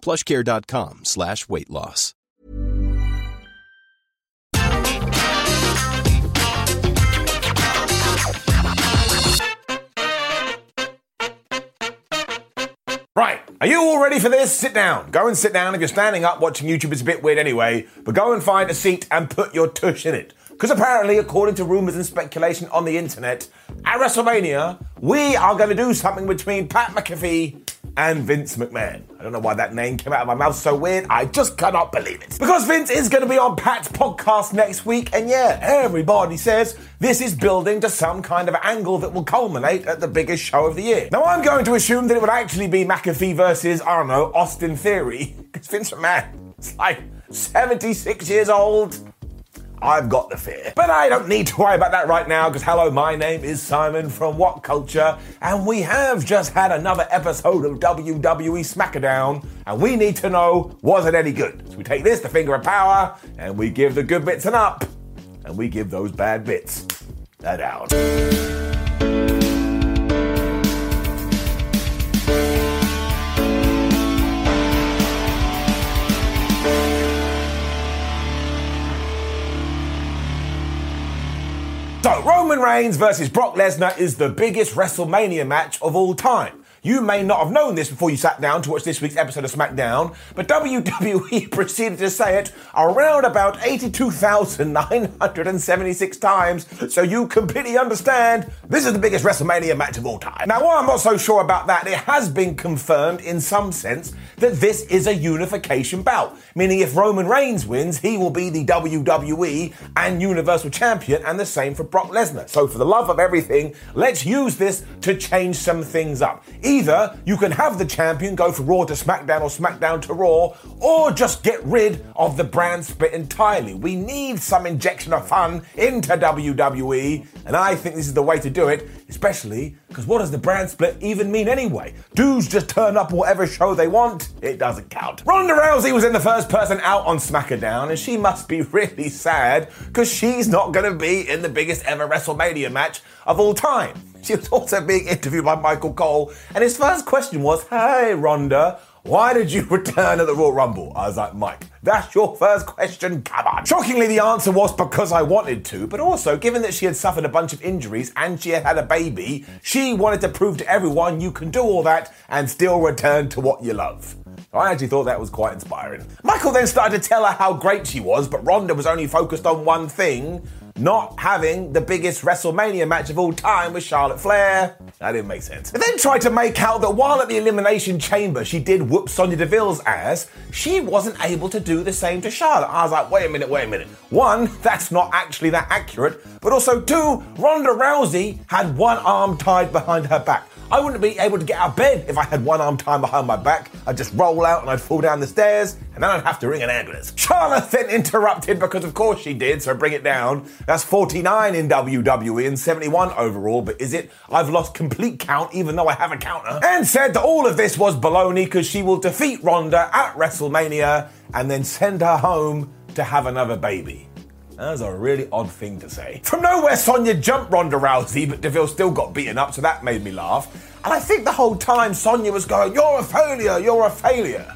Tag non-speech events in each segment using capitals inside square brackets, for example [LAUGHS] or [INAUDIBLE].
plushcare.com slash weight loss. Right, are you all ready for this? Sit down. Go and sit down. If you're standing up watching YouTube, it's a bit weird anyway, but go and find a seat and put your tush in it. Because apparently, according to rumours and speculation on the internet, at WrestleMania, we are going to do something between Pat McAfee and Vince McMahon. I don't know why that name came out of my mouth so weird. I just cannot believe it. Because Vince is going to be on Pat's podcast next week, and yeah, everybody says this is building to some kind of angle that will culminate at the biggest show of the year. Now, I'm going to assume that it would actually be McAfee versus, I don't know, Austin Theory, [LAUGHS] because Vince McMahon is like 76 years old. I've got the fear. But I don't need to worry about that right now because hello, my name is Simon from What Culture, and we have just had another episode of WWE SmackDown, and we need to know was it any good? So we take this, the finger of power, and we give the good bits an up, and we give those bad bits a down. So, Roman Reigns versus Brock Lesnar is the biggest WrestleMania match of all time. You may not have known this before you sat down to watch this week's episode of SmackDown, but WWE [LAUGHS] proceeded to say it around about 82,976 times, so you completely understand this is the biggest WrestleMania match of all time. Now, while I'm not so sure about that, it has been confirmed in some sense that this is a unification bout, meaning if Roman Reigns wins, he will be the WWE and Universal Champion, and the same for Brock Lesnar. So, for the love of everything, let's use this to change some things up. Either you can have the champion go from Raw to SmackDown or SmackDown to Raw, or just get rid of the brand split entirely. We need some injection of fun into WWE, and I think this is the way to do it, especially because what does the brand split even mean anyway? Dudes just turn up whatever show they want, it doesn't count. Ronda Rousey was in the first person out on SmackDown, and she must be [LAUGHS] really sad because she's not going to be in the biggest ever WrestleMania match of all time. [LAUGHS] She was also being interviewed by Michael Cole, and his first question was, Hey, Ronda, why did you [LAUGHS] return at the Royal Rumble? I was like, Mike, that's your first question, come on. Shockingly, the answer was because I wanted to, but also, given that she had suffered a bunch of injuries and she had had a baby, she wanted to prove to everyone you can do all that and still return to what you love. I actually thought that was quite inspiring. Michael then started to tell her how great she was, but Ronda was only focused on one thing not having the biggest WrestleMania match of all time with Charlotte Flair. That didn't make sense. It then tried to make out that while at the Elimination Chamber she did whoop Sonya Deville's ass, she wasn't able to do the same to Charlotte. I was like, wait a minute, wait a minute. One, that's not actually that accurate, but also two, Ronda Rousey had one arm tied behind her back. I wouldn't be able to get out of bed if I had one arm tied behind my back. I'd just roll out and I'd fall down the stairs, and then I'd have to ring an ambulance. Charlotte interrupted because, of course, she did, so bring it down. That's 49 in WWE and 71 overall, but is it? I've lost complete count even though I have a counter. And said that all of this was baloney because she will defeat Ronda at WrestleMania and then send her home to have another baby. That was a really odd thing to say. From nowhere, Sonya jumped Ronda Rousey, but Deville still got beaten up, so that made me laugh. And I think the whole time Sonya was going, You're a failure, you're a failure.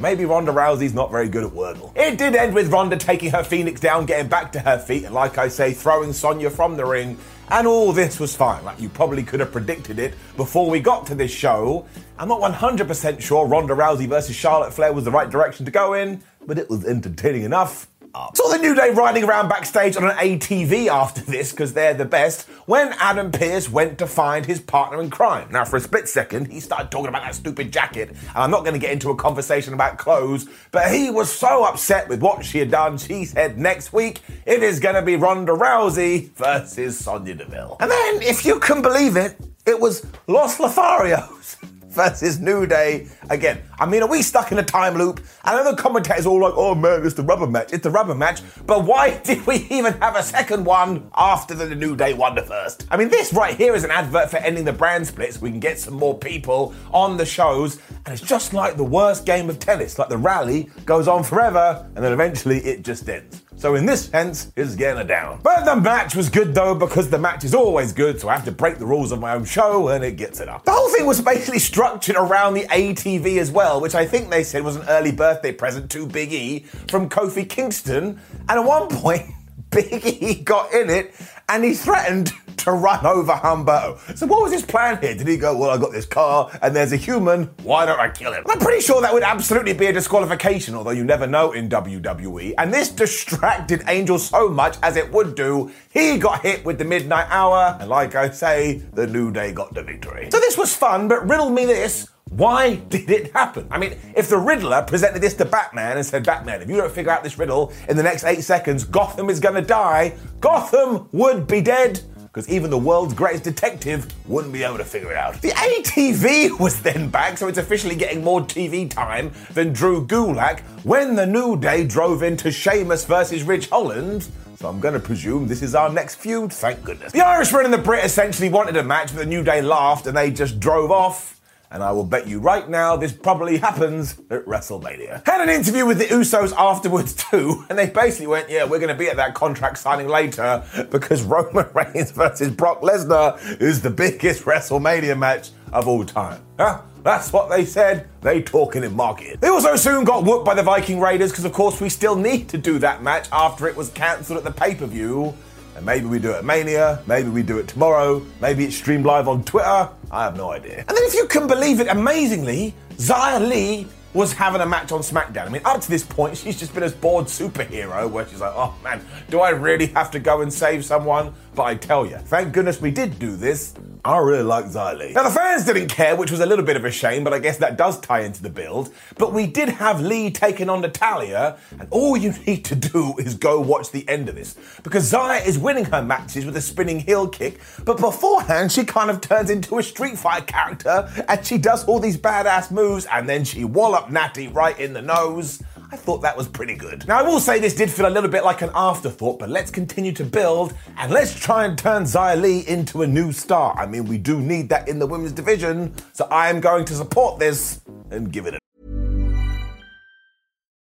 Maybe Ronda Rousey's not very good at Wordle. It did end with Ronda taking her Phoenix down, getting back to her feet, and like I say, throwing Sonya from the ring. And all this was fine. Like you probably could have predicted it before we got to this show. I'm not 100% sure Ronda Rousey versus Charlotte Flair was the right direction to go in, but it was entertaining enough. Saw the New Day riding around backstage on an ATV after this because they're the best when Adam Pearce went to find his partner in crime. Now, for a split second, he started talking about that stupid jacket, and I'm not going to get into a conversation about clothes, but he was so upset with what she had done, she said next week it is going to be Ronda Rousey versus Sonya Deville. And then, if you can believe it, it was Los Lotharios [LAUGHS] versus New Day again. I mean, are we stuck in a time loop? I know the commentators all like, oh man, it's the rubber match. It's the rubber match. But why [LAUGHS] did we even have a second one after the New Day won the first? I mean, this right here is an advert for ending the brand splits. We can get some more people on the shows. And it's just like the worst game of tennis. Like the rally goes on forever and then eventually it just ends. So in this sense, it's getting a down. But the match was good though because the match is always good, so I have to break the rules of my own show and it gets it up. The whole thing was basically structured around the ATV as well, which I think they said was an early birthday present to Big E from Kofi Kingston. And at one [LAUGHS] point, Big E got in it and he threatened to run over Humberto. So what was his plan here? Did he go, well, I got this car and there's a human, why don't I kill him? I'm pretty sure that would absolutely be a disqualification, although you never know in WWE. And this distracted Angel so much as it would do, he got hit with the midnight hour, and like I say, the New Day got the victory. So this was fun, but riddle me this. Why did it happen? I mean, if the Riddler presented this to Batman and said, Batman, if you don't figure out this riddle in the next eight seconds, Gotham is gonna die, Gotham would be dead because even the world's greatest detective wouldn't be able to figure it out. The ATV was then back, so it's officially getting more TV time than Drew Gulak when the New Day drove into Sheamus versus Ridge Holland. So I'm going to presume this is our next feud, thank goodness. The Irishman and the Brit essentially wanted a match, but the New Day laughed and they just drove off. And I will bet you right now this probably happens at WrestleMania. Had an interview with the Usos afterwards [LAUGHS] too, and they basically went, yeah, we're going to be at that contract signing later because Roman [LAUGHS] Reigns versus Brock Lesnar is the biggest WrestleMania match of all time. Huh? That's what they said. They talking in market. They also soon got whooped by the Viking Raiders because, of course, we still need to do that match after it was cancelled at the pay per view. And maybe we do it at Mania, maybe we do it tomorrow, maybe it's streamed live on Twitter. I have no idea. And then, if you can believe it, amazingly, Xia Li was having a match on SmackDown. I mean, up to this point, she's just been a bored superhero where she's like, oh man, do I really have to go and save someone? But I tell you, thank goodness we did do this. I really like Li. Now, the fans didn't care, which was a little bit of a shame, but I guess that does tie into the build. But we did have Li taking on Natalya, and all you [LAUGHS] need to do is go watch the end of this. Because Xia is winning her matches with a spinning heel kick, but beforehand, she kind of turns into a Street Fighter character, and she does all these badass moves, and then she wallop Natty right in the nose. I thought that was pretty good. Now, I will say this did feel a little bit like an afterthought, but let's continue to build and let's try and turn Xia Li into a new star. I mean, we do need that in the women's division, so I am going to support this and give it a.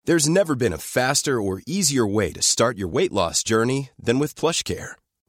There's never been a faster or easier way to start your weight loss journey than with PlushCare.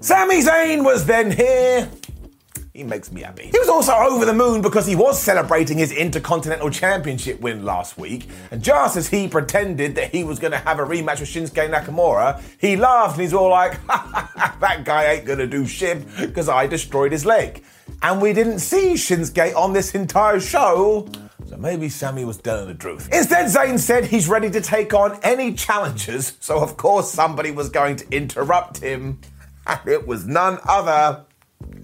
Sami Zayn was then here. He makes me happy. He was also over the moon because he was celebrating his Intercontinental Championship win last week. And just as he pretended that he was going to have a rematch with Shinsuke Nakamura, he laughed and he's all like, [LAUGHS] that guy ain't going to do shit because I destroyed his leg. And we didn't see Shinsuke on this entire show. So maybe Sami was telling the truth. Instead, Zayn said he's ready to take on any challengers. So, of course, somebody was going to interrupt him. And it was none other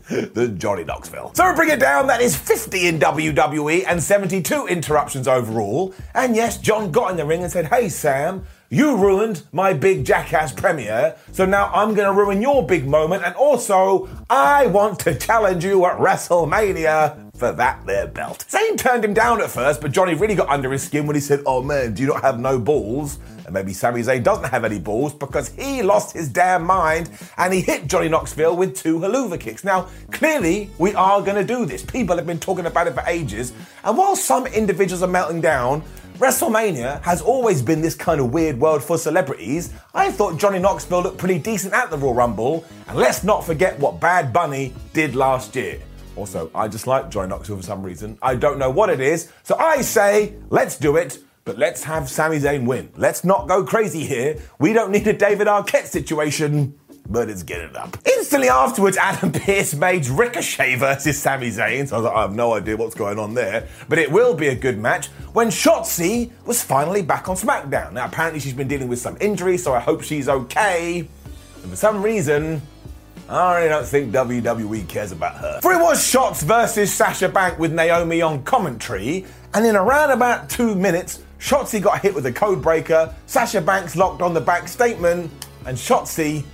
than Johnny Knoxville. So we bring it down, that is 50 in WWE and 72 interruptions overall. And yes, John got in the ring and said, Hey Sam, you ruined my big jackass premiere, so now I'm gonna ruin your big moment, and also, I want to challenge you at WrestleMania for that there belt. Zayn turned him down at first, but Johnny really got under his skin when he said, Oh man, do you not have no balls? And maybe Sami Zayn doesn't have any balls because he lost his damn mind and he hit Johnny Knoxville with two Helluva kicks. Now, clearly, we are going to do this. People have been talking about it for ages. And while some individuals are melting down, WrestleMania has always been this kind of weird world for celebrities. I thought Johnny Knoxville looked pretty decent at the Royal Rumble. And let's not forget what Bad Bunny did last year. Also, I just like Johnny Knoxville for some reason. I don't know what it is. So I say, let's do it. But let's have Sami Zayn win. Let's not go crazy here. We don't need a David Arquette situation. But it's getting it up. Instantly afterwards, Adam [LAUGHS] Pearce made Ricochet versus Sami Zayn. So I was like, I have no idea what's going on there. But it will be a good match when Shotzi was finally back on SmackDown. Now, apparently, she's been dealing with some injury, so I hope she's okay. And for some reason, I really don't think WWE cares about her. For it was Shots versus Sasha Bank with Naomi on commentary, and in around about two minutes, Shotzi got hit with a code breaker, Sasha Banks locked on the Bank Statement, and Shotzi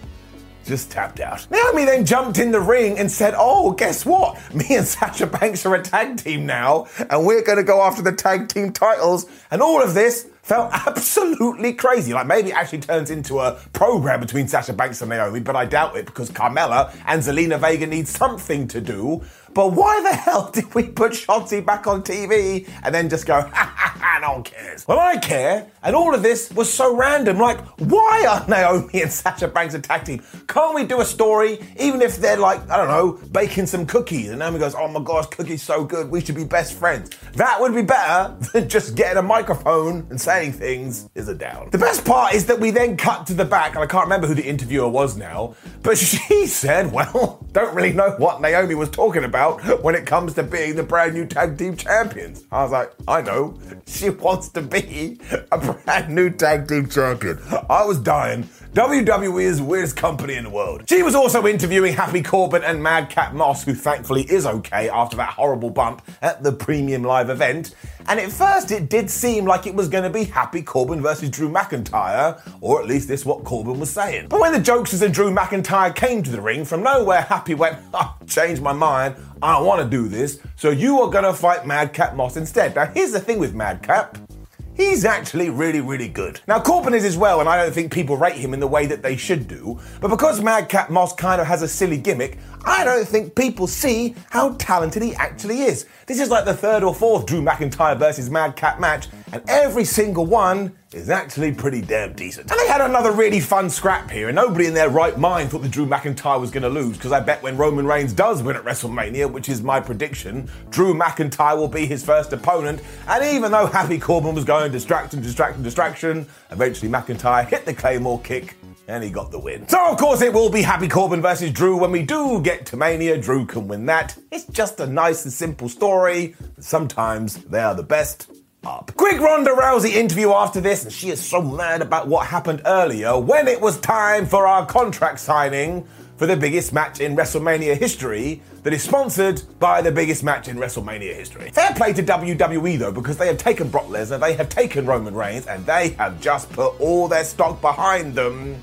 just tapped out. Naomi then jumped in the ring and said, Oh, guess what? Me and Sasha Banks are a tag team now, and we're going to go after the tag team titles. And all of this felt [LAUGHS] absolutely crazy. Like maybe it actually turns into a program between Sasha Banks and Naomi, but I doubt it because Carmella and Zelina Vega need something to do. But why the [LAUGHS] hell did we put Shotzi back on TV and then just go, [LAUGHS] ha ha no one cares? Well, I care, and all of this was so random. Like, why are [LAUGHS] Naomi and Sasha Banks a tag team? Can't we do a story, even if they're like, I don't know, baking some cookies, and Naomi goes, oh my gosh, cookies so good, we should be best friends. That would be better [LAUGHS] than just getting a microphone and saying things is a down. The best part is that we then cut to the back, and I can't remember who the interviewer was now, but [LAUGHS] she said, well, don't really know what Naomi was talking about when it comes to being the brand new tag team champions. I was like, I know. She wants to be a brand new tag team champion. I was dying. WWE is weirdest company in the world. She was also interviewing Happy Corbin and Madcap Moss, who thankfully is okay after that horrible bump at the premium live event. And at first, it did seem like it was going to be Happy Corbin versus Drew McIntyre, or at least this is what Corbin was saying. But when the jokesters and Drew McIntyre came to the ring, from nowhere, Happy went, oh, changed my mind. I don't want to do this. So you are going to fight Madcap Moss instead. Now, here's the thing with Madcap. He's actually really, really good. Now, Corbin is as well, and I don't think people rate him in the way that they should do. But because Madcap Moss kind of has a silly gimmick, I don't think people see how talented he actually is. This is like the third or fourth Drew McIntyre versus Madcap match, and every single one is actually pretty damn decent. And they had another really fun scrap here, and nobody in their right mind thought that Drew McIntyre was going to lose, because I bet when Roman Reigns does win at WrestleMania, which is my prediction, Drew McIntyre will be his first opponent. And even though Happy Corbin was going distraction, distraction, distraction, eventually McIntyre hit the Claymore kick and he got the win. So, of course, it will be Happy Corbin versus Drew when we do get to Mania. Drew can win that. It's just a nice and simple story. Sometimes they are the best. Up. Quick Ronda Rousey interview after this, and she is so mad about what happened earlier when it was time for our contract signing for the biggest match in WrestleMania history that is sponsored by the biggest match in WrestleMania history. Fair play to WWE though, because they have taken Brock Lesnar, they have taken Roman Reigns, and they have just put all their stock behind them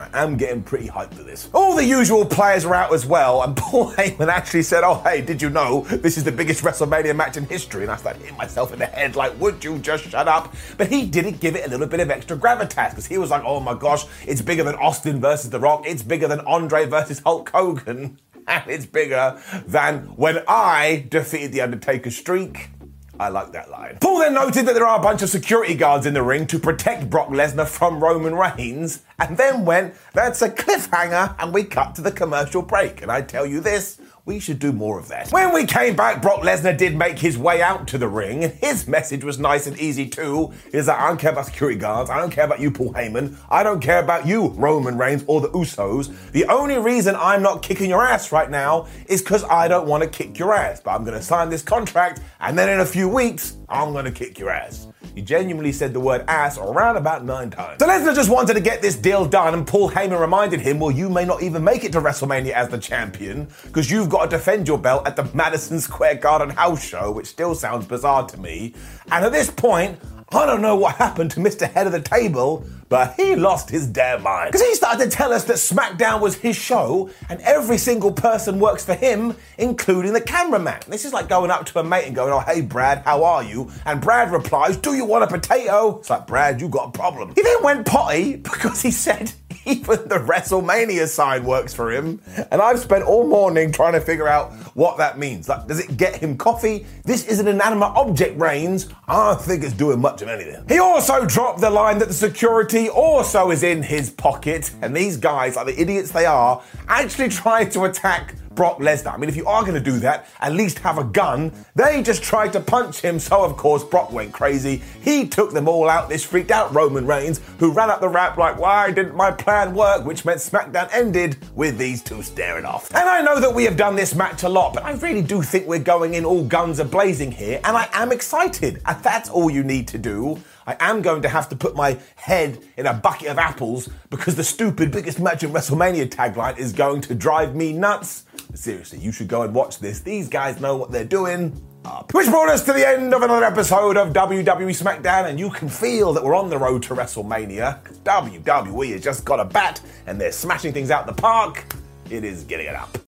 and I am getting pretty hyped for this. All the usual players are out as well, and [LAUGHS] Paul Heyman actually said, Oh, hey, did you know this is the biggest WrestleMania match in history? And I started hitting myself in the head, like, would you just shut up? But he didn't give it a little bit of extra gravitas because he was like, Oh my gosh, it's bigger than Austin versus The Rock, it's bigger than Andre versus Hulk Hogan, [LAUGHS] and it's bigger than when I defeated The Undertaker streak. I like that line. Paul then noted that there are a bunch of security guards in the ring to protect Brock Lesnar from Roman Reigns, and then went, that's a cliffhanger, and we cut to the commercial break. And I tell you this, we should do more of that. When we came back, Brock Lesnar did make his way out to the ring, and his message was nice and easy too. Is that I don't care about security guards, I don't care about you, Paul Heyman, I don't care about you, Roman Reigns, or the Usos. The only reason I'm not kicking your ass right now is because I don't want to kick your ass. But I'm going to sign this contract, and then in a few weeks, I'm going to kick your ass. He genuinely said the word ass around about nine times. So Lesnar just wanted to get this deal done, and Paul Heyman reminded him, well, you may not even make it to WrestleMania as the champion, because you've got to defend your belt at the Madison Square Garden house show, which still sounds bizarre to me. And at this point, I don't know what happened to Mr. Head of the Table, but he lost his damn mind. Because he started to tell us that SmackDown was his show and every single person works for him, including the cameraman. This is like going up to a mate and going, Oh, hey, Brad, how are you? And Brad replies, Do you want a potato? It's like, Brad, you got a problem. He then went potty [LAUGHS] because he said, even the WrestleMania sign works for him. And I've spent all morning trying to figure out what that means. Like, does it get him coffee? This is an inanimate object, Reigns. I don't think it's doing much of anything. He also dropped the line that the security also is in his pocket. And these guys, like the idiots they are, actually tried to attack Brock Lesnar. I mean, if you are going to do that, at least have a gun. They just tried to punch him, so of course Brock went crazy. He took them all out. This freaked out Roman Reigns, who ran up the ramp like, why didn't my plan work? Which meant SmackDown ended with these two staring off. And I know that we have done this match a lot, but I really do think we're going in all guns are blazing here, and I am excited. And that's all you need to do. I am going to have to put my head in a bucket of apples because the stupid biggest match in WrestleMania tagline is going to drive me nuts. Seriously, you should go and watch this. These guys know what they're doing. Uh, which brought us to the end of another episode of WWE SmackDown, and you can feel that we're on the road to WrestleMania. WWE has just got a bat and they're smashing things out the park. It is getting it up.